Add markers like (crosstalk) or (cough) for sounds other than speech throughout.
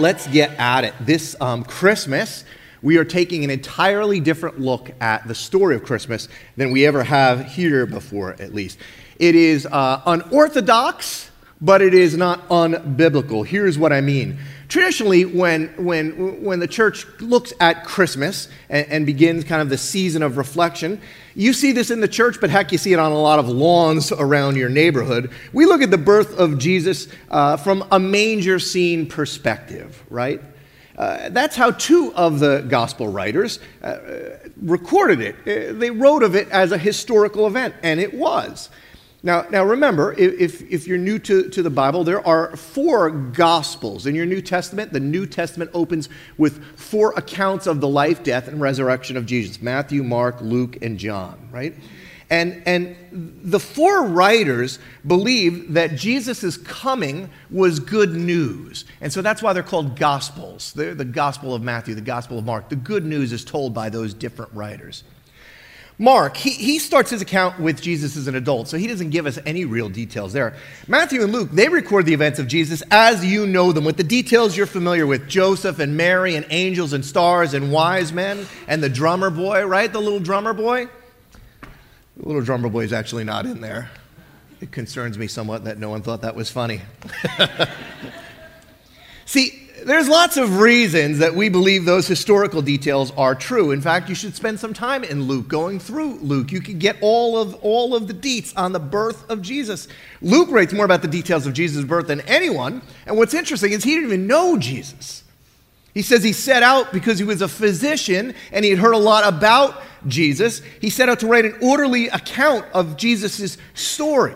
Let's get at it. This um, Christmas, we are taking an entirely different look at the story of Christmas than we ever have here before, at least. It is uh, unorthodox, but it is not unbiblical. Here's what I mean. Traditionally, when, when, when the church looks at Christmas and, and begins kind of the season of reflection, you see this in the church, but heck, you see it on a lot of lawns around your neighborhood. We look at the birth of Jesus uh, from a manger scene perspective, right? Uh, that's how two of the gospel writers uh, recorded it. Uh, they wrote of it as a historical event, and it was. Now, now remember, if, if you're new to, to the Bible, there are four Gospels. In your New Testament, the New Testament opens with four accounts of the life, death, and resurrection of Jesus Matthew, Mark, Luke, and John, right? And, and the four writers believe that Jesus' coming was good news. And so that's why they're called Gospels. They're the Gospel of Matthew, the Gospel of Mark. The good news is told by those different writers. Mark, he, he starts his account with Jesus as an adult, so he doesn't give us any real details there. Matthew and Luke, they record the events of Jesus as you know them, with the details you're familiar with Joseph and Mary and angels and stars and wise men and the drummer boy, right? The little drummer boy. The little drummer boy is actually not in there. It concerns me somewhat that no one thought that was funny. (laughs) See, there's lots of reasons that we believe those historical details are true. In fact, you should spend some time in Luke, going through Luke. You can get all of, all of the deets on the birth of Jesus. Luke writes more about the details of Jesus' birth than anyone. And what's interesting is he didn't even know Jesus. He says he set out because he was a physician and he had heard a lot about Jesus. He set out to write an orderly account of Jesus' story.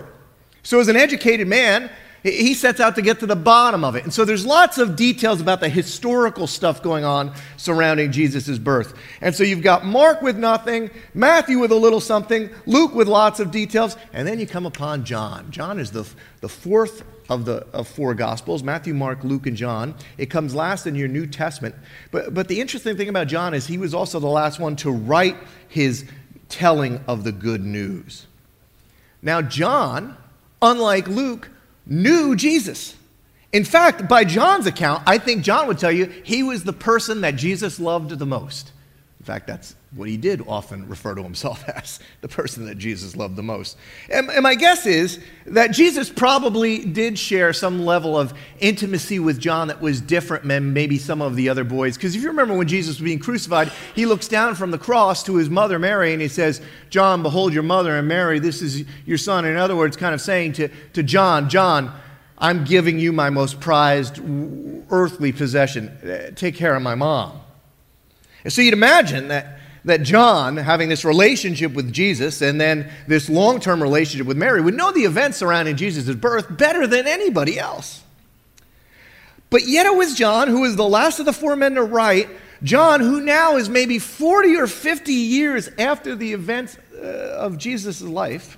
So, as an educated man, he sets out to get to the bottom of it. And so there's lots of details about the historical stuff going on surrounding Jesus' birth. And so you've got Mark with nothing, Matthew with a little something, Luke with lots of details, and then you come upon John. John is the, the fourth of the of four gospels Matthew, Mark, Luke, and John. It comes last in your New Testament. But, but the interesting thing about John is he was also the last one to write his telling of the good news. Now, John, unlike Luke, knew Jesus. In fact, by John's account, I think John would tell you he was the person that Jesus loved the most. In fact, that's what he did often refer to himself (laughs) as the person that Jesus loved the most. And, and, my guess is that Jesus probably did share some level of intimacy with John that was different than maybe some of the other boys. Because if you remember when Jesus was being crucified, he looks down from the cross to his mother Mary and he says, John, behold your mother, and Mary, this is your son. In other words, kind of saying to, to John, John, I'm giving you my most prized earthly possession. Take care of my mom. And so you'd imagine that that John, having this relationship with Jesus and then this long term relationship with Mary, would know the events surrounding Jesus' birth better than anybody else. But yet it was John, who was the last of the four men to write, John, who now is maybe 40 or 50 years after the events uh, of Jesus' life.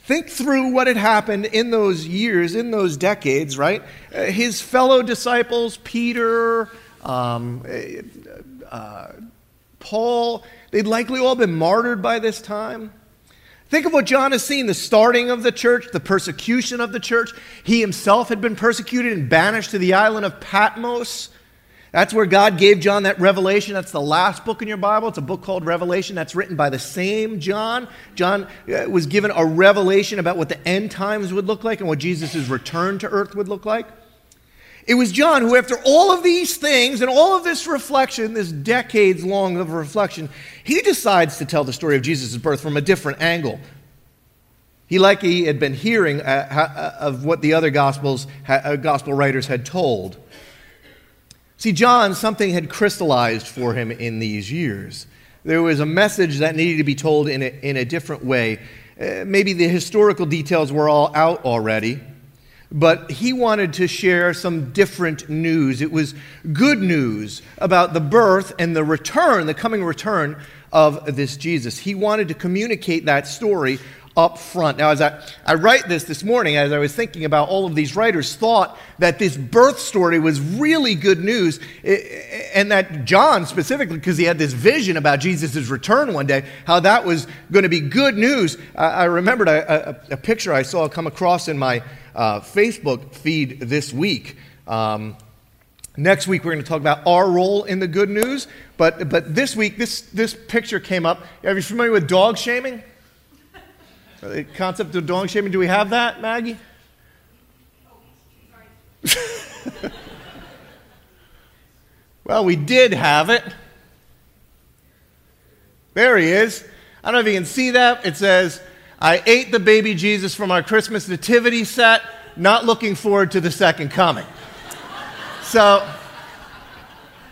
Think through what had happened in those years, in those decades, right? Uh, his fellow disciples, Peter, um, uh, Paul, they'd likely all been martyred by this time. Think of what John has seen the starting of the church, the persecution of the church. He himself had been persecuted and banished to the island of Patmos. That's where God gave John that revelation. That's the last book in your Bible. It's a book called Revelation. That's written by the same John. John uh, was given a revelation about what the end times would look like and what Jesus' return to earth would look like. It was John who, after all of these things and all of this reflection, this decades long of reflection, he decides to tell the story of Jesus' birth from a different angle. He likely had been hearing uh, uh, of what the other gospels, uh, gospel writers had told. See, John, something had crystallized for him in these years. There was a message that needed to be told in a, in a different way. Uh, maybe the historical details were all out already but he wanted to share some different news. It was good news about the birth and the return, the coming return of this Jesus. He wanted to communicate that story up front. Now, as I, I write this this morning, as I was thinking about all of these writers, thought that this birth story was really good news, eh, eh, and that John specifically, because he had this vision about Jesus' return one day, how that was going to be good news. I, I remembered a, a, a, picture I saw come across in my uh, Facebook feed this week. Um, Next week, we're going to talk about our role in the good news. But, but this week, this, this picture came up. Are you familiar with dog shaming? The concept of dog shaming. Do we have that, Maggie? (laughs) well, we did have it. There he is. I don't know if you can see that. It says, I ate the baby Jesus from our Christmas nativity set, not looking forward to the second coming. so,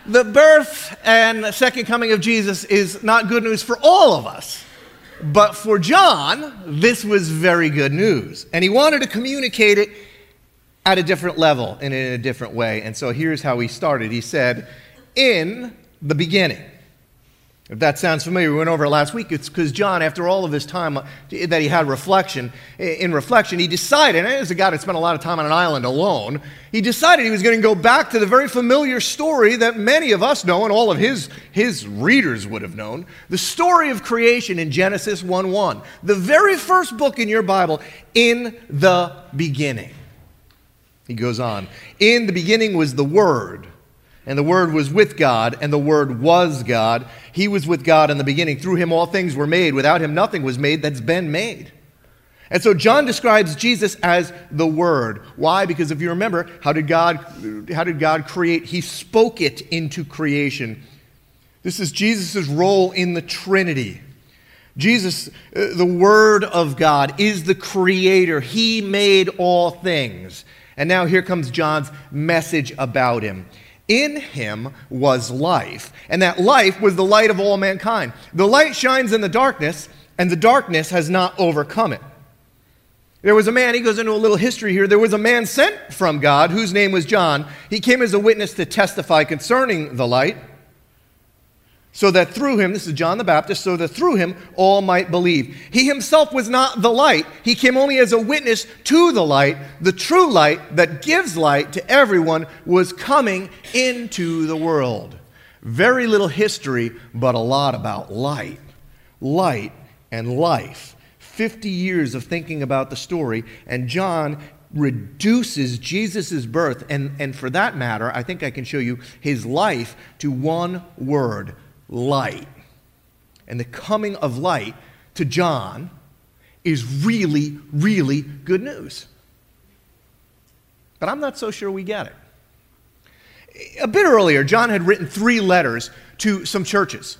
the birth and the second coming of Jesus is not good news for all of us. But for John, this was very good news. And he wanted to communicate it at a different level and in a different way. And so here's how he started. He said, In the beginning. If that sounds familiar, we went over it last week. It's because John, after all of this time uh, that he had reflection, in reflection, he decided, as a guy that spent a lot of time on an island alone, he decided he was going to go back to the very familiar story that many of us know and all of his, his readers would have known the story of creation in Genesis 1 1. The very first book in your Bible, in the beginning. He goes on, in the beginning was the Word and the Word was with God, and the Word was God. He was with God in the beginning. Through him, all things were made. Without him, nothing was made that's been made. And so John describes Jesus as the Word. Why? Because if you remember, how did God, how did God create? He spoke it into creation. This is Jesus' role in the Trinity. Jesus, uh, the Word of God, is the Creator. He made all things. And now here comes John's message about him. In him was life, and that life was the light of all mankind. The light shines in the darkness, and the darkness has not overcome it. There was a man, he goes into a little history here. There was a man sent from God whose name was John. He came as a witness to testify concerning the light so that through him, this is John the Baptist, so that through him all might believe. He himself was not the light, he came only as a witness to the light. The true light that gives light to everyone was coming into the world. Very little history, but a lot about light. Light and life. 50 years of thinking about the story, and John reduces Jesus' birth, and, and for that matter, I think I can show you his life to one word light. And the coming of light to John is really, really good news. But I'm not so sure we get it. A bit earlier, John had written three letters to some churches.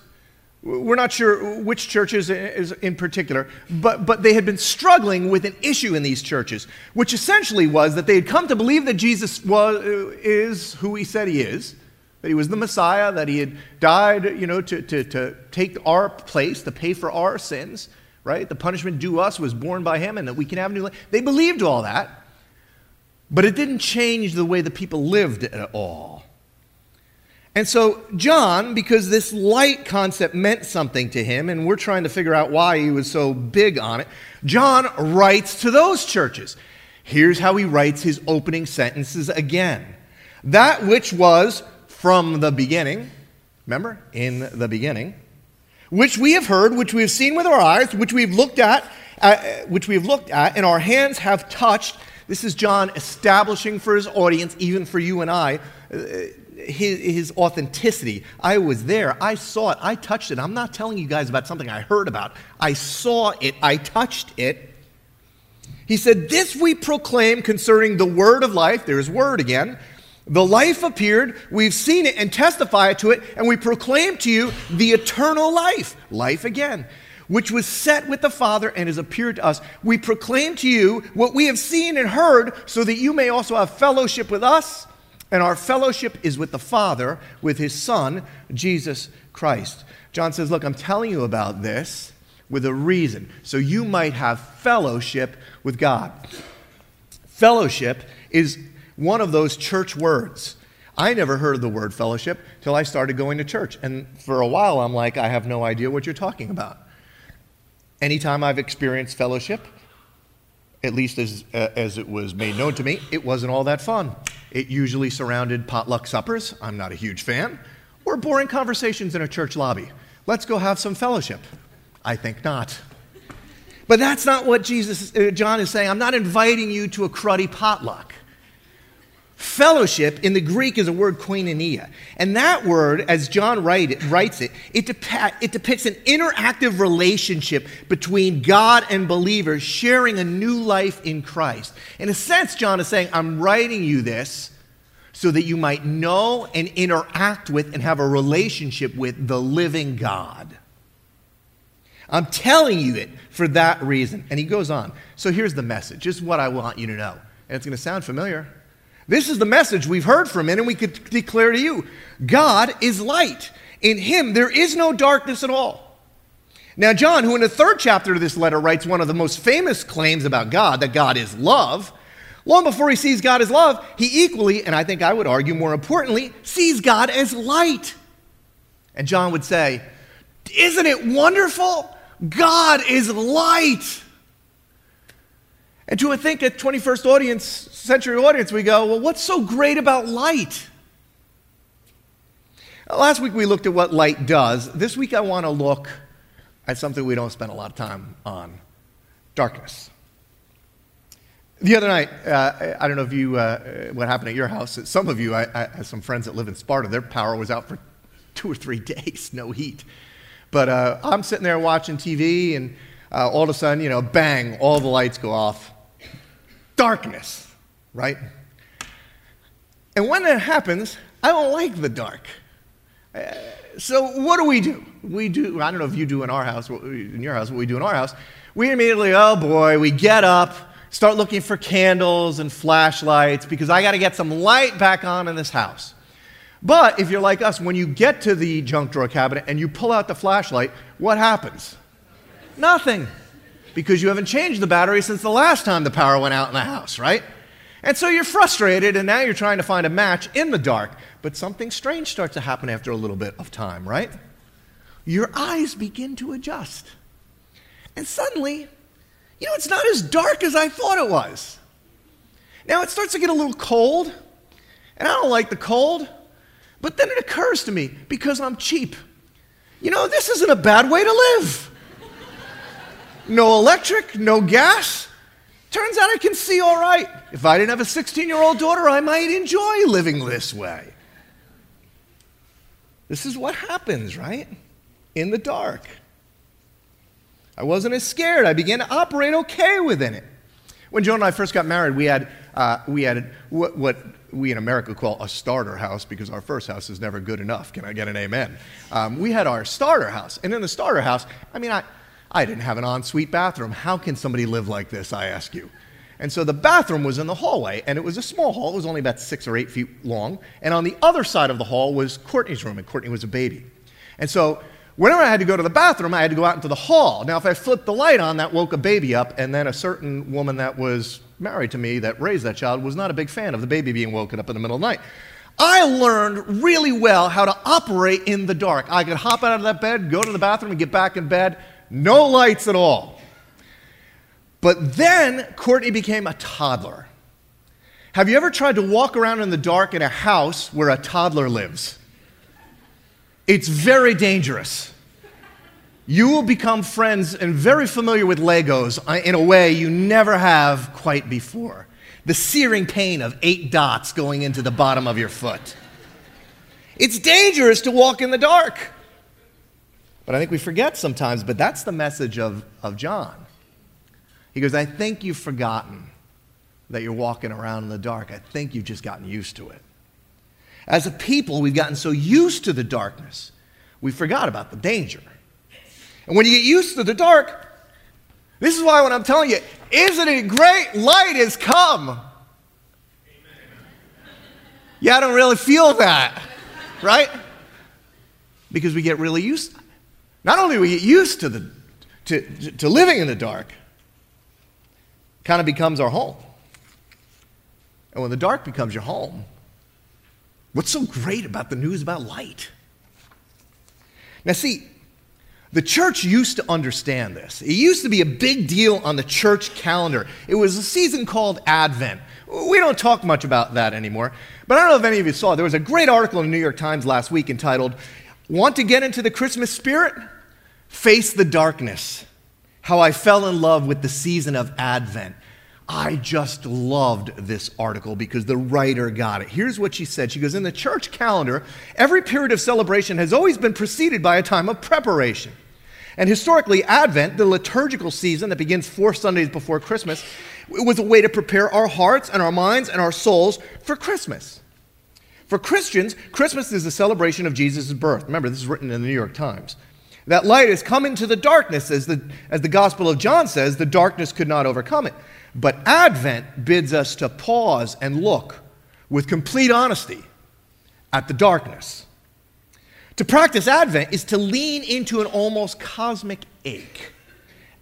We're not sure which churches in particular, but, but they had been struggling with an issue in these churches, which essentially was that they had come to believe that Jesus was, is who he said he is, that he was the Messiah, that he had died, you know, to, to, to take our place, to pay for our sins, right? The punishment due us was borne by him, and that we can have new life. They believed all that, but it didn't change the way the people lived at all. And so, John, because this light concept meant something to him, and we're trying to figure out why he was so big on it, John writes to those churches. Here's how he writes his opening sentences again. That which was from the beginning. Remember? In the beginning. Which we have heard, which we have seen with our eyes, which we've looked at, uh, which we have looked at, and our hands have touched. This is John establishing for his audience, even for you and I, uh, his, his, authenticity. I was there. I saw it. I touched it. I'm not telling you guys about something I heard about. I saw it. I touched it. He said, This we proclaim concerning the word of life. There's word again the life appeared, we've seen it and testify to it, and we proclaim to you the eternal life, life again, which was set with the Father and has appeared to us. We proclaim to you what we have seen and heard, so that you may also have fellowship with us. And our fellowship is with the Father, with his Son, Jesus Christ. John says, Look, I'm telling you about this with a reason, so you might have fellowship with God. Fellowship is one of those church words. I never heard of the word fellowship till I started going to church. And for a while, I'm like, I have no idea what you're talking about. Anytime I've experienced fellowship, at least as, uh, as it was made known to me, it wasn't all that fun. It usually surrounded potluck suppers. I'm not a huge fan. Or boring conversations in a church lobby. Let's go have some fellowship. I think not. But that's not what Jesus, uh, John is saying. I'm not inviting you to a cruddy potluck. Fellowship in the Greek is a word koinonia. And that word, as John write writes it, it, it depicts an interactive relationship between God and believers sharing a new life in Christ. In a sense, John is saying, I'm writing you this so that you might know and interact with and have a relationship with the living God. I'm telling you it for that reason. And he goes on. So here's the message. This is what I want you to know. And it's going to sound familiar. This is the message we've heard from him, and we could declare to you God is light. In him, there is no darkness at all. Now, John, who in the third chapter of this letter writes one of the most famous claims about God, that God is love, long before he sees God as love, he equally, and I think I would argue more importantly, sees God as light. And John would say, Isn't it wonderful? God is light. And to think a 21st audience, century audience, we go, well, what's so great about light? Last week we looked at what light does. This week I want to look at something we don't spend a lot of time on darkness. The other night, uh, I don't know if you, uh, what happened at your house. Some of you, I, I have some friends that live in Sparta, their power was out for two or three (laughs) days, no heat. But uh, I'm sitting there watching TV, and uh, all of a sudden, you know, bang, all the lights go off darkness, right? And when that happens, I don't like the dark. Uh, so what do we do? We do, I don't know if you do in our house, in your house, what we do in our house. We immediately, oh boy, we get up, start looking for candles and flashlights because I got to get some light back on in this house. But if you're like us, when you get to the junk drawer cabinet and you pull out the flashlight, what happens? Nothing because you haven't changed the battery since the last time the power went out in the house, right? And so you're frustrated, and now you're trying to find a match in the dark. But something strange starts to happen after a little bit of time, right? Your eyes begin to adjust. And suddenly, you know, it's not as dark as I thought it was. Now it starts to get a little cold, and I don't like the cold, but then it occurs to me because I'm cheap. You know, this isn't a bad way to live no electric, no gas. Turns out I can see all right. If I didn't have a 16 year old daughter, I might enjoy living this way. This is what happens, right? In the dark. I wasn't as scared. I began to operate okay within it. When Joan and I first got married, we had, uh, we had what, what, we in America call a starter house because our first house is never good enough. Can I get an amen? Um, we had our starter house. And in the starter house, I mean, I, I didn't have an ensuite bathroom. How can somebody live like this, I ask you? And so the bathroom was in the hallway, and it was a small hall. It was only about six or eight feet long. And on the other side of the hall was Courtney's room, and Courtney was a baby. And so whenever I had to go to the bathroom, I had to go out into the hall. Now, if I flipped the light on, that woke a baby up, and then a certain woman that was married to me that raised that child was not a big fan of the baby being woken up in the middle of the night. I learned really well how to operate in the dark. I could hop out of that bed, go to the bathroom, and get back in bed no lights at all. But then Courtney became a toddler. Have you ever tried to walk around in the dark in a house where a toddler lives? It's very dangerous. You will become friends and very familiar with Legos uh, in a way you never have quite before. The searing pain of eight dots going into the bottom of your foot. It's dangerous to walk in the dark. But I think we forget sometimes, but that's the message of, of John. He goes, I think you've forgotten that you're walking around in the dark. I think you've just gotten used to it. As a people, we've gotten so used to the darkness, we forgot about the danger. And when you get used to the dark, this is why when I'm telling you, isn't it great? Light has come. Amen. Yeah, I don't really feel that, right? Because we get really used. Not only do we get used to, the, to, to living in the dark, kind of becomes our home. And when the dark becomes your home, what's so great about the news about light? Now, see, the church used to understand this. It used to be a big deal on the church calendar. It was a season called Advent. We don't talk much about that anymore. But I don't know if any of you saw, there was a great article in the New York Times last week entitled, Want to get into the Christmas spirit? Face the darkness. How I fell in love with the season of Advent. I just loved this article because the writer got it. Here's what she said She goes, In the church calendar, every period of celebration has always been preceded by a time of preparation. And historically, Advent, the liturgical season that begins four Sundays before Christmas, was a way to prepare our hearts and our minds and our souls for Christmas. For Christians, Christmas is a celebration of Jesus' birth. Remember, this is written in the New York Times. That light has come into the darkness, as the, as the Gospel of John says, the darkness could not overcome it. But Advent bids us to pause and look with complete honesty at the darkness. To practice Advent is to lean into an almost cosmic ache,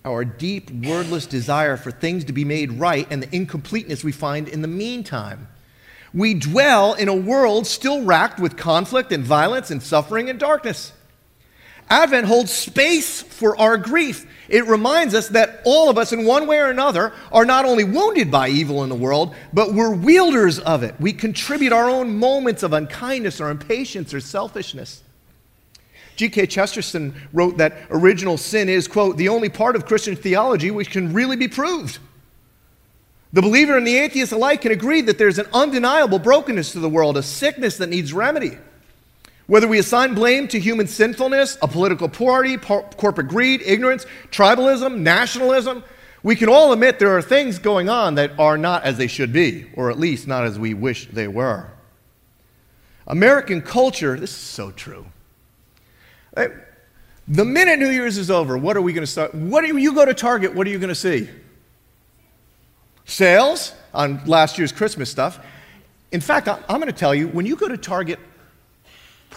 our deep, wordless desire for things to be made right and the incompleteness we find in the meantime. We dwell in a world still racked with conflict and violence and suffering and darkness. Advent holds space for our grief. It reminds us that all of us, in one way or another, are not only wounded by evil in the world, but we're wielders of it. We contribute our own moments of unkindness or impatience or selfishness. G.K. Chesterton wrote that original sin is, quote, the only part of Christian theology which can really be proved. The believer and the atheist alike can agree that there's an undeniable brokenness to the world, a sickness that needs remedy. Whether we assign blame to human sinfulness, a political party, corporate greed, ignorance, tribalism, nationalism, we can all admit there are things going on that are not as they should be, or at least not as we wish they were. American culture, this is so true. The minute New Year's is over, what are we going to start? What do you, you go to Target, what are you going to see? Sales on last year's Christmas stuff. In fact, I'm going to tell you, when you go to Target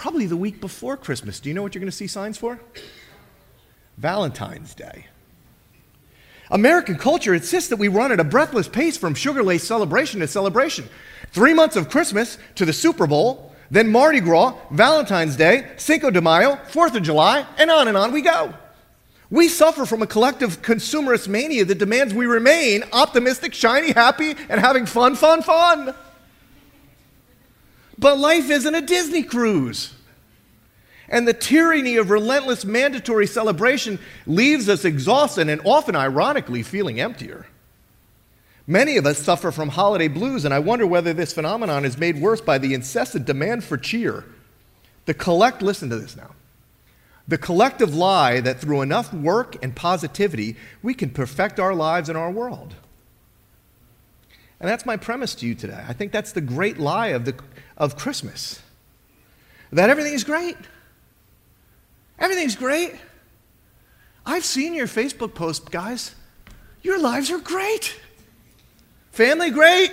probably the week before Christmas. Do you know what you're going to see signs for? Valentine's Day. American culture insists that we run at a breathless pace from sugar lace celebration to celebration. Three months of Christmas to the Super Bowl, then Mardi Gras, Valentine's Day, Cinco de Mayo, Fourth of July, and on and on we go. We suffer from a collective consumerist mania that demands we remain optimistic, shiny, happy, and having fun, fun, fun. But life isn't a Disney cruise. And the tyranny of relentless mandatory celebration leaves us exhausted and often, ironically, feeling emptier. Many of us suffer from holiday blues, and I wonder whether this phenomenon is made worse by the incessant demand for cheer. The collect, listen to this now. The collective lie that through enough work and positivity, we can perfect our lives and our world. And that's my premise to you today. I think that's the great lie of, the, of Christmas that everything's great. Everything's great. I've seen your Facebook post, guys. Your lives are great. Family, great.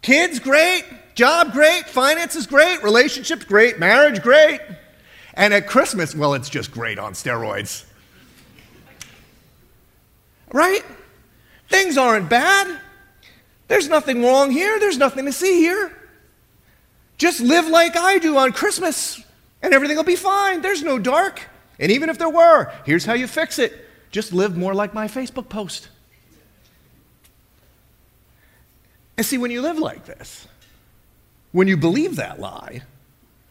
Kids, great. Job, great. Finances, great. Relationships, great. Marriage, great. And at Christmas, well, it's just great on steroids. Right? Things aren't bad. There's nothing wrong here. There's nothing to see here. Just live like I do on Christmas, and everything will be fine. There's no dark. And even if there were, here's how you fix it just live more like my Facebook post. And see, when you live like this, when you believe that lie,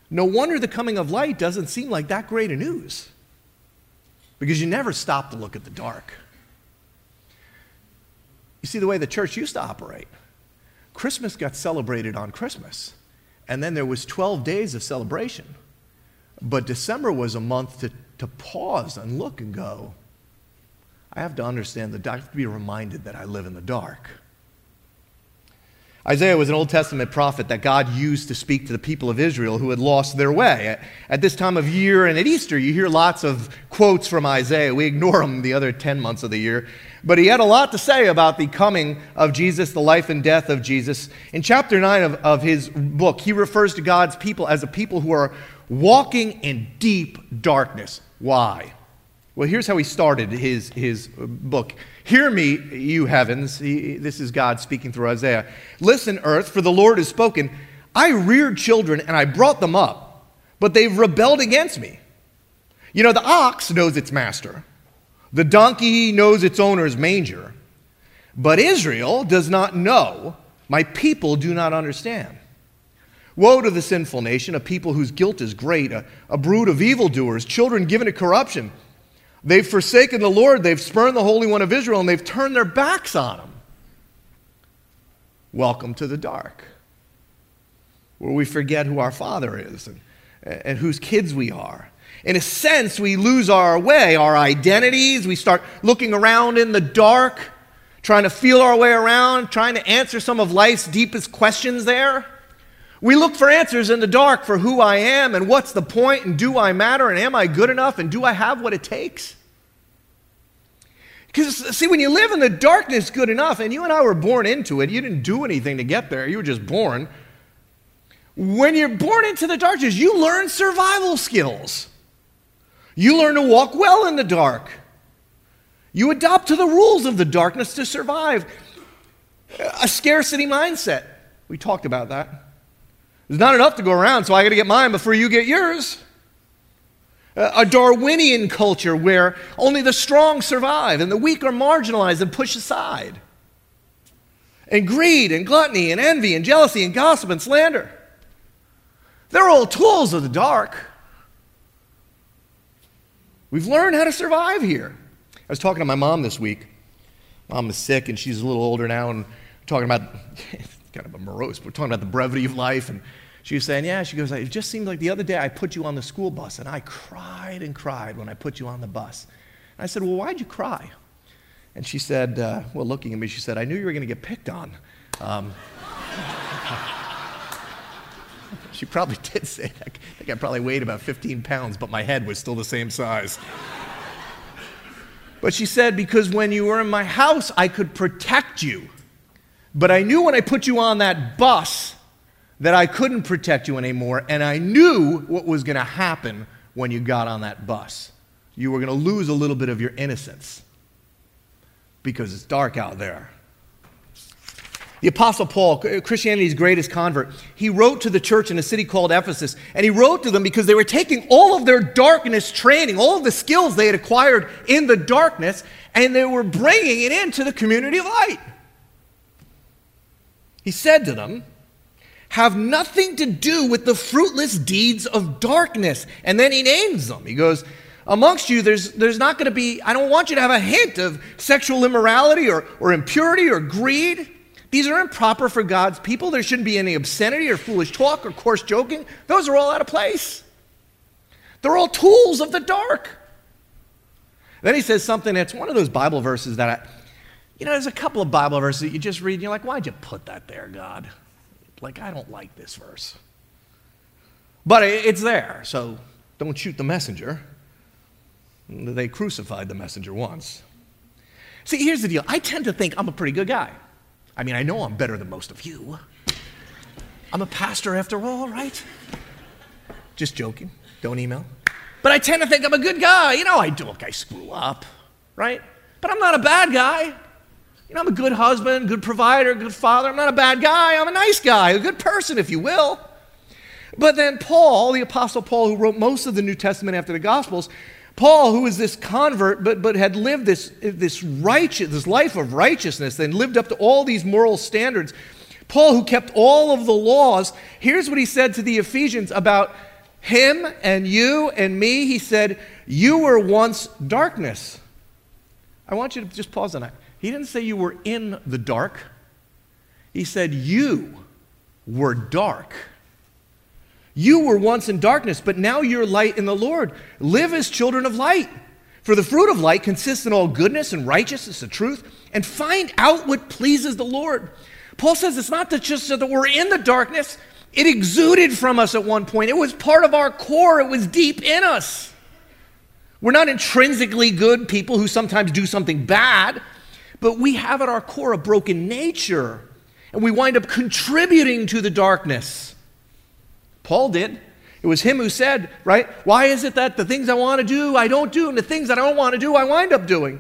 no wonder the coming of light doesn't seem like that great a news. Because you never stop to look at the dark. You see the way the church used to operate. Christmas got celebrated on Christmas, and then there was 12 days of celebration. But December was a month to, to pause and look and go, I have to understand that I have to be reminded that I live in the dark. Isaiah was an Old Testament prophet that God used to speak to the people of Israel who had lost their way. At, at, this time of year and at Easter, you hear lots of quotes from Isaiah. We ignore them the other 10 months of the year. But he had a lot to say about the coming of Jesus, the life and death of Jesus. In chapter 9 of, of his book, he refers to God's people as a people who are walking in deep darkness. Why? Well, here's how he started his, his book. Hear me, you heavens. He, this is God speaking through Isaiah. Listen, earth, for the Lord has spoken. I reared children and I brought them up, but they've rebelled against me. You know, the ox knows its master, the donkey knows its owner's manger, but Israel does not know. My people do not understand. Woe to the sinful nation, a people whose guilt is great, a, a brood of evildoers, children given to corruption. They've forsaken the Lord, they've spurned the Holy One of Israel, and they've turned their backs on him. welcome to the dark, where we forget who our Father is and, and whose kids we are. In a sense, we lose our way, our identities. We start looking around in the dark, trying to feel our way around, trying to answer some of life's deepest questions there. We look for answers in the dark for who I am and what's the point and do I matter and am I good enough and do I have what it takes? Because, see, when you live in the darkness good enough, and you and I were born into it, you didn't do anything to get there, you were just born. When you're born into the darkness, you learn survival skills. You learn to walk well in the dark. You adopt to the rules of the darkness to survive. A scarcity mindset. We talked about that. There's not enough to go around, so I got to get mine before you get yours a Darwinian culture where only the strong survive and the weak are marginalized and pushed aside. And greed and gluttony and envy and jealousy and gossip and slander. They're all tools of the dark. We've learned how to survive here. I was talking to my mom this week. Mom is sick and she's a little older now and talking about kind of a morose, we're talking about the brevity of life and she was saying, Yeah, she goes, It just seemed like the other day I put you on the school bus and I cried and cried when I put you on the bus. And I said, Well, why'd you cry? And she said, uh, Well, looking at me, she said, I knew you were going to get picked on. Um, (laughs) she probably did say that. I think I probably weighed about 15 pounds, but my head was still the same size. But she said, Because when you were in my house, I could protect you. But I knew when I put you on that bus, that I couldn't protect you anymore, and I knew what was going to happen when you got on that bus. You were going to lose a little bit of your innocence because it's dark out there. The Apostle Paul, Christianity's greatest convert, he wrote to the church in a city called Ephesus, and he wrote to them because they were taking all of their darkness training, all of the skills they had acquired in the darkness, and they were bringing it into the community of light. He said to them, have nothing to do with the fruitless deeds of darkness. And then he names them. He goes, Amongst you, there's, there's not going to be, I don't want you to have a hint of sexual immorality or, or impurity or greed. These are improper for God's people. There shouldn't be any obscenity or foolish talk or coarse joking. Those are all out of place. They're all tools of the dark. Then he says something that's one of those Bible verses that I, you know, there's a couple of Bible verses that you just read and you're like, why'd you put that there, God? Like, I don't like this verse. But it's there, so don't shoot the messenger. They crucified the messenger once. See, here's the deal I tend to think I'm a pretty good guy. I mean, I know I'm better than most of you. I'm a pastor after all, right? Just joking. Don't email. But I tend to think I'm a good guy. You know, I do, look, I screw up, right? But I'm not a bad guy. I'm a good husband, good provider, good father. I'm not a bad guy. I'm a nice guy, a good person, if you will. But then Paul, the Apostle Paul, who wrote most of the New Testament after the Gospels, Paul, who was this convert, but, but had lived this, this, righteous, this life of righteousness and lived up to all these moral standards, Paul, who kept all of the laws, here's what he said to the Ephesians about him and you and me. He said, You were once darkness. I want you to just pause on that. He didn't say you were in the dark, he said you were dark. You were once in darkness, but now you're light in the Lord. Live as children of light. For the fruit of light consists in all goodness and righteousness and truth, and find out what pleases the Lord. Paul says it's not that just that we're in the darkness, it exuded from us at one point. It was part of our core, it was deep in us. We're not intrinsically good people who sometimes do something bad, but we have at our core a broken nature, and we wind up contributing to the darkness. Paul did. It was him who said, right? Why is it that the things I want to do, I don't do, and the things that I don't want to do, I wind up doing?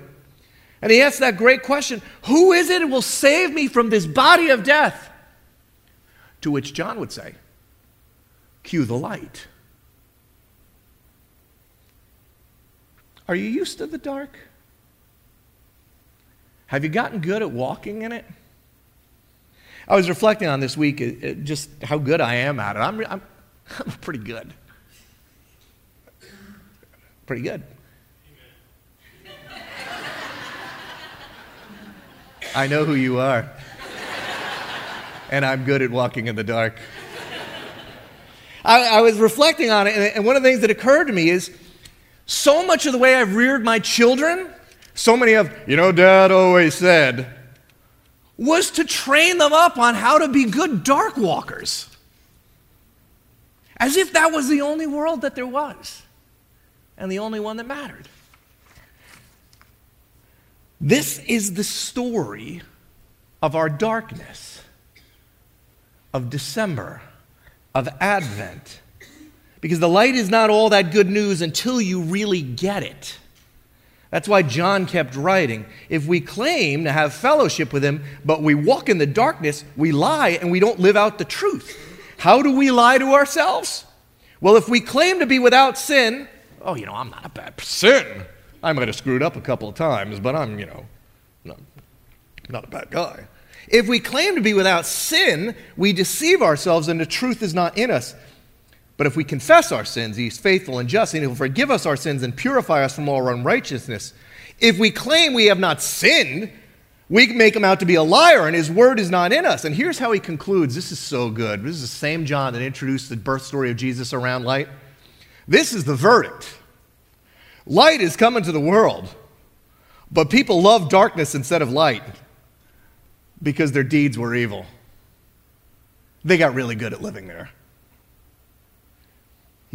And he asked that great question Who is it will save me from this body of death? To which John would say, Cue the light. Are you used to the dark? Have you gotten good at walking in it? I was reflecting on this week just how good I am at it. I'm, I'm, I'm pretty good. Pretty good. I know who you are. and I'm good at walking in the dark. I, I, was reflecting on it, and one of the things that occurred to me is so much of the way I've reared my children, so many of, you know, dad always said, was to train them up on how to be good dark walkers. As if that was the only world that there was and the only one that mattered. This is the story of our darkness, of December, of Advent. Because the light is not all that good news until you really get it. That's why John kept writing. If we claim to have fellowship with him, but we walk in the darkness, we lie and we don't live out the truth. How do we lie to ourselves? Well, if we claim to be without sin, oh, you know, I'm not a bad sin. I might have screwed up a couple of times, but I'm, you know, not, not a bad guy. If we claim to be without sin, we deceive ourselves and the truth is not in us. But if we confess our sins, He's faithful and just, and He will forgive us our sins and purify us from all unrighteousness. If we claim we have not sinned, we make Him out to be a liar, and His word is not in us. And here's how He concludes this is so good. This is the same John that introduced the birth story of Jesus around light. This is the verdict light is coming to the world, but people love darkness instead of light because their deeds were evil. They got really good at living there.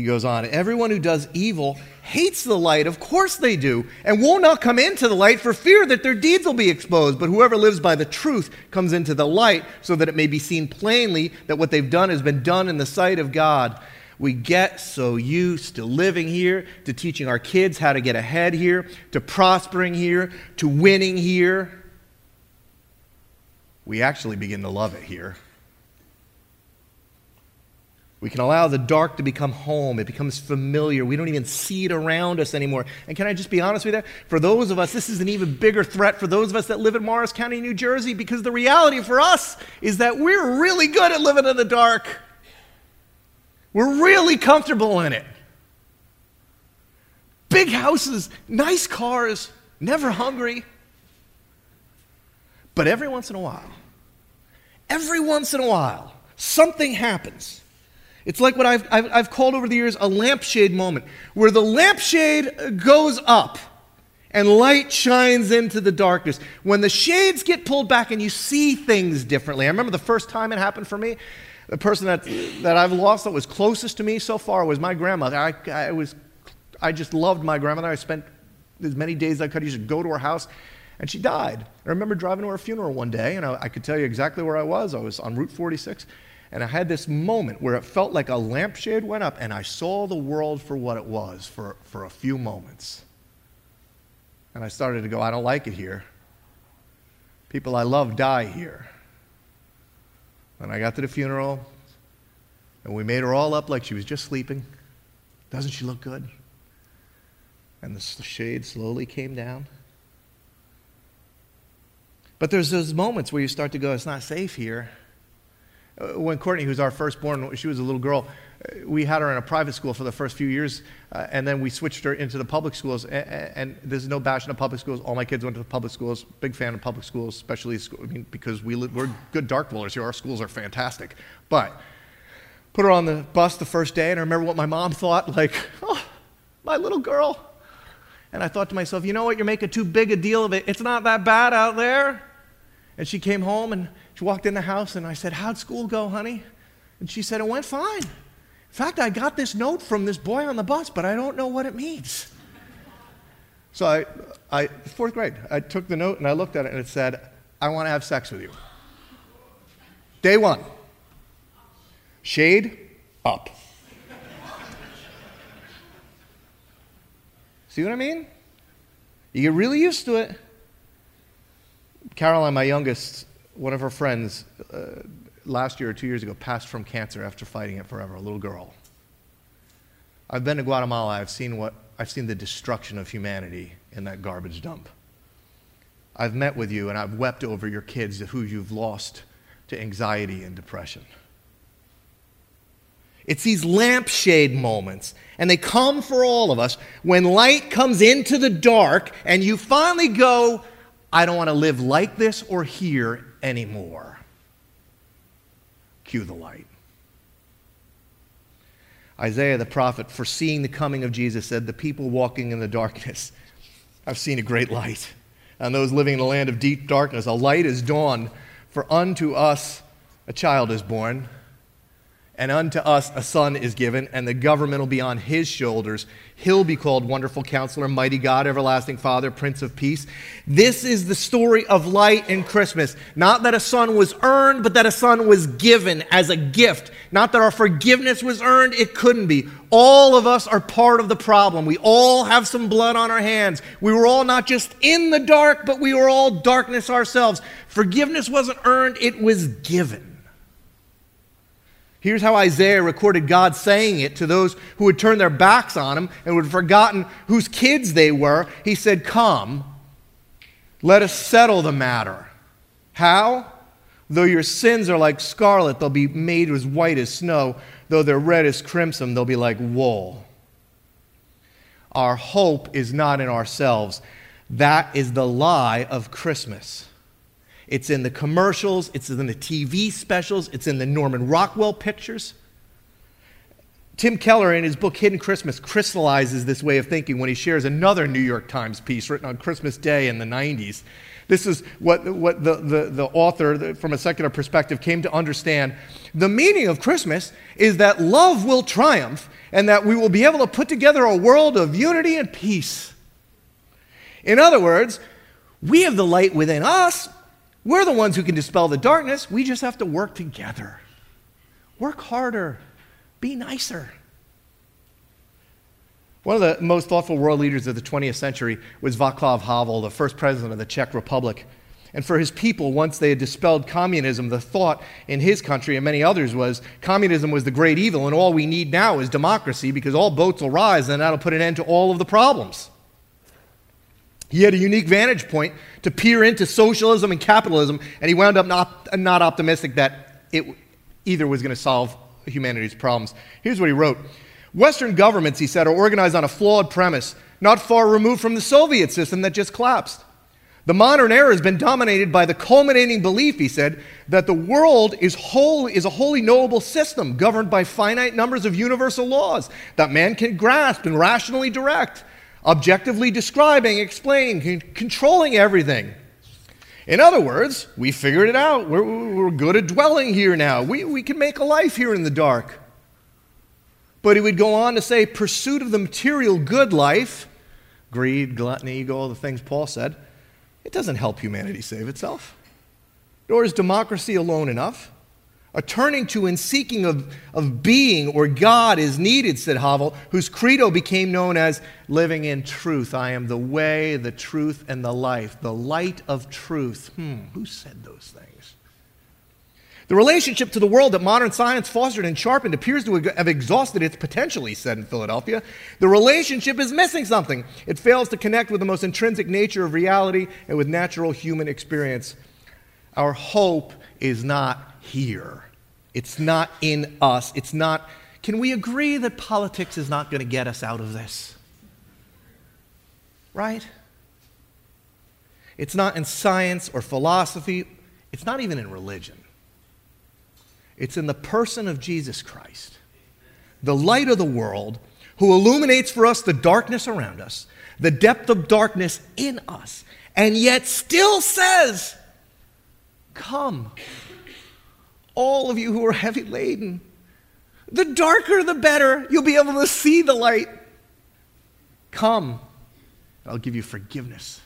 He goes on, everyone who does evil hates the light, of course they do, and will not come into the light for fear that their deeds will be exposed. But whoever lives by the truth comes into the light so that it may be seen plainly that what they've done has been done in the sight of God. We get so used to living here, to teaching our kids how to get ahead here, to prospering here, to winning here. We actually begin to love it here. We can allow the dark to become home. It becomes familiar. We don't even see it around us anymore. And can I just be honest with you? For those of us, this is an even bigger threat for those of us that live in Morris County, New Jersey, because the reality for us is that we're really good at living in the dark. We're really comfortable in it. Big houses, nice cars, never hungry. But every once in a while, every once in a while, something happens it's like what I've, I've, I've, called over the years a lampshade moment, where the lampshade goes up and light shines into the darkness. When the shades get pulled back and you see things differently. I remember the first time it happened for me. The person that, that I've lost that was closest to me so far was my grandmother. I, I, was, I just loved my grandmother. I spent as many days as I could. I used to go to her house, and she died. I remember driving to her funeral one day, and I, I could tell you exactly where I was. I was on Route 46. And I had this moment where it felt like a lampshade went up and I saw the world for what it was for, for a few moments. And I started to go, I don't like it here. People I love die here. And I got to the funeral, and we made her all up like she was just sleeping. Doesn't she look good? And the shade slowly came down. But there's those moments where you start to go, it's not safe here. Uh, when Courtney, who's our firstborn, she was a little girl, uh, we had her in a private school for the first few years, uh, and then we switched her into the public schools. And, and, there's no bash in the public schools. All my kids went to the public schools. Big fan of public schools, especially school, I mean, because we live, we're good dark rollers here. Our schools are fantastic. But put her on the bus the first day, and I remember what my mom thought, like, oh, my little girl. And I thought to myself, you know what? You're making too big a deal of it. It's not that bad out there. And she came home and she walked in the house, and I said, How'd school go, honey? And she said, It went fine. In fact, I got this note from this boy on the bus, but I don't know what it means. So I, I, fourth grade, I took the note and I looked at it and it said, I want to have sex with you. Day one. Shade up. See what I mean? You get really used to it. Caroline, my youngest, one of her friends uh, last year or two years ago passed from cancer after fighting it forever, a little girl. I've been to Guatemala. I've seen, what, I've seen the destruction of humanity in that garbage dump. I've met with you and I've wept over your kids who you've lost to anxiety and depression. It's these lampshade moments, and they come for all of us when light comes into the dark and you finally go, I don't want to live like this or here anymore. Cue the light. Isaiah the prophet, foreseeing the coming of Jesus, said, The people walking in the darkness I've seen a great light. And those living in the land of deep darkness, a light is dawned, for unto us a child is born and unto us a son is given, and the government will be on his shoulders. He'll be called Wonderful Counselor, Mighty God, Everlasting Father, Prince of Peace. This is the story of light in Christmas. Not that a son was earned, but that a son was given as a gift. Not that our forgiveness was earned, it couldn't be. All of us are part of the problem. We all have some blood on our hands. We were all not just in the dark, but we were all darkness ourselves. Forgiveness wasn't earned, it was given. Here's how Isaiah recorded God saying it to those who had turned their backs on him and had forgotten whose kids they were. He said, Come, let us settle the matter. How? Though your sins are like scarlet, they'll be made as white as snow. Though they're red as crimson, they'll be like wool. Our hope is not in ourselves. That is the lie of Christmas. It's in the commercials, it's in the TV specials, it's in the Norman Rockwell pictures. Tim Keller, in his book Hidden Christmas, crystallizes this way of thinking when he shares another New York Times piece written on Christmas Day in the 90s. This is what, what the, the, the author, from a secular perspective, came to understand. The meaning of Christmas is that love will triumph and that we will be able to put together a world of unity and peace. In other words, we have the light within us, we're the ones who can dispel the darkness. We just have to work together. Work harder. Be nicer. One of the most thoughtful world leaders of the 20th century was Václav Havel, the first president of the Czech Republic. And for his people, once they had dispelled communism, the thought in his country and many others was communism was the great evil, and all we need now is democracy because all boats will rise and that'll put an end to all of the problems. He had a unique vantage point to peer into socialism and capitalism, and he wound up not, not optimistic that it either was going to solve humanity's problems. Here's what he wrote Western governments, he said, are organized on a flawed premise, not far removed from the Soviet system that just collapsed. The modern era has been dominated by the culminating belief, he said, that the world is, whole, is a wholly knowable system governed by finite numbers of universal laws that man can grasp and rationally direct objectively describing, explaining, controlling everything. In other words, we figured it out. We're, we're good at dwelling here now. We, we can make a life here in the dark. But he would go on to say pursuit of the material good life, greed, gluttony, ego, all the things Paul said, it doesn't help humanity save itself. Nor is democracy alone enough. A turning to and seeking of, of being or God is needed, said Havel, whose credo became known as living in truth. I am the way, the truth, and the life, the light of truth. Hmm, who said those things? The relationship to the world that modern science fostered and sharpened appears to have exhausted its potential, he said in Philadelphia. The relationship is missing something. It fails to connect with the most intrinsic nature of reality and with natural human experience. Our hope is not here. It's not in us. It's not. Can we agree that politics is not going to get us out of this? Right? It's not in science or philosophy. It's not even in religion. It's in the person of Jesus Christ, the light of the world, who illuminates for us the darkness around us, the depth of darkness in us, and yet still says, Come all of you who are heavy laden. The darker, the better. You'll be able to see the light. Come, I'll give you forgiveness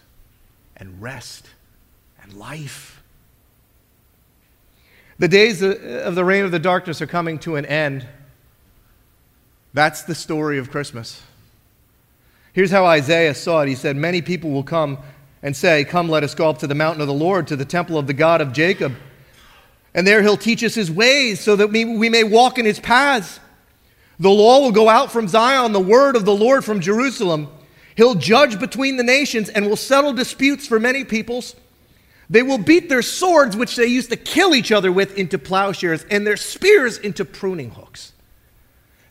and rest and life. The days of the reign of the darkness are coming to an end. That's the story of Christmas. Here's how Isaiah saw it. He said, Many people will come and say, Come, let us go up to the mountain of the Lord, to the temple of the God of Jacob. And there he'll teach us his ways so that we, we may walk in his paths. The law will go out from Zion, the word of the Lord from Jerusalem. He'll judge between the nations and will settle disputes for many peoples. They will beat their swords, which they used to kill each other with, into plowshares, and their spears into pruning hooks.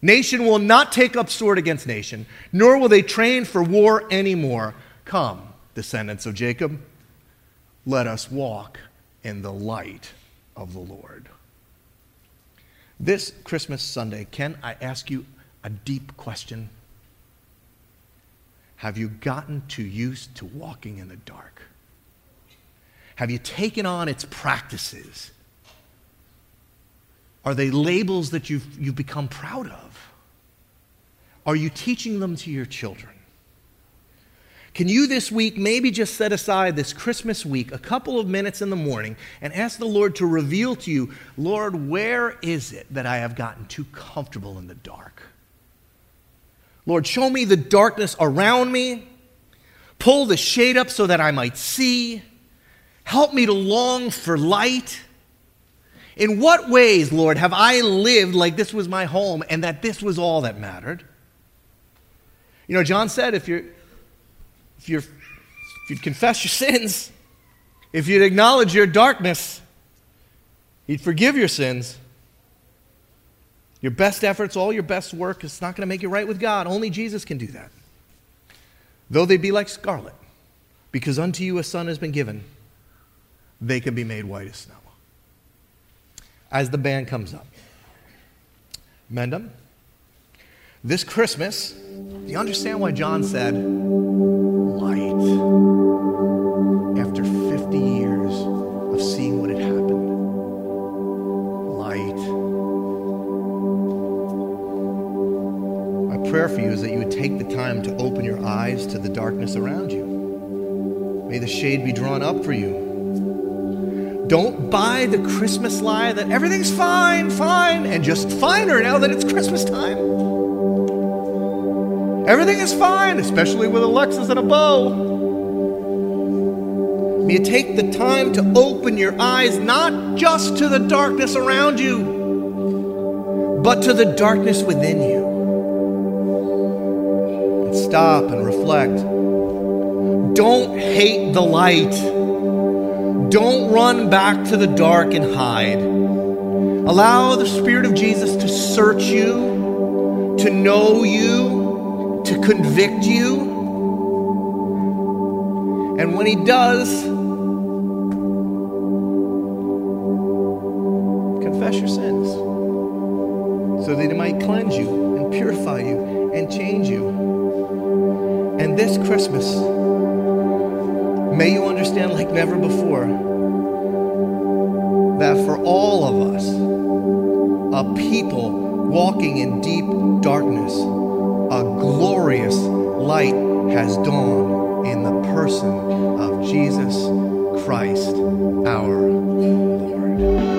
Nation will not take up sword against nation, nor will they train for war anymore. Come, descendants of Jacob, let us walk in the light of the Lord. This Christmas Sunday, can I ask you a deep question? Have you gotten too used to walking in the dark? Have you taken on its practices? Are they labels that you've, you've become proud of? Are you teaching them to your children? Can you this week maybe just set aside this Christmas week a couple of minutes in the morning and ask the Lord to reveal to you, Lord, where is it that I have gotten too comfortable in the dark? Lord, show me the darkness around me. Pull the shade up so that I might see. Help me to long for light. In what ways, Lord, have I lived like this was my home and that this was all that mattered? You know, John said if you're if, if you'd confess your sins, if you'd acknowledge your darkness, He'd forgive your sins. Your best efforts, all your best work, is not going to make you right with God. Only Jesus can do that. Though they be like scarlet, because unto you a son has been given, they can be made white as snow. As the band comes up, Mendham, this Christmas, do you understand why John said, for you is that you would take the time to open your eyes to the darkness around you. May the shade be drawn up for you. Don't buy the Christmas lie that everything's fine, fine, and just finer now that it's Christmas time. Everything is fine, especially with a Lexus and a bow. May you take the time to open your eyes not just to the darkness around you, but to the darkness within you. Stop and reflect. Don't hate the light. Don't run back to the dark and hide. Allow the Spirit of Jesus to search you, to know you to convict you. And when He does, confess your sins so that He might cleanse you and purify you and change you. And this Christmas, may you understand like never before that for all of us, a people walking in deep darkness, a glorious light has dawned in the person of Jesus Christ our Lord.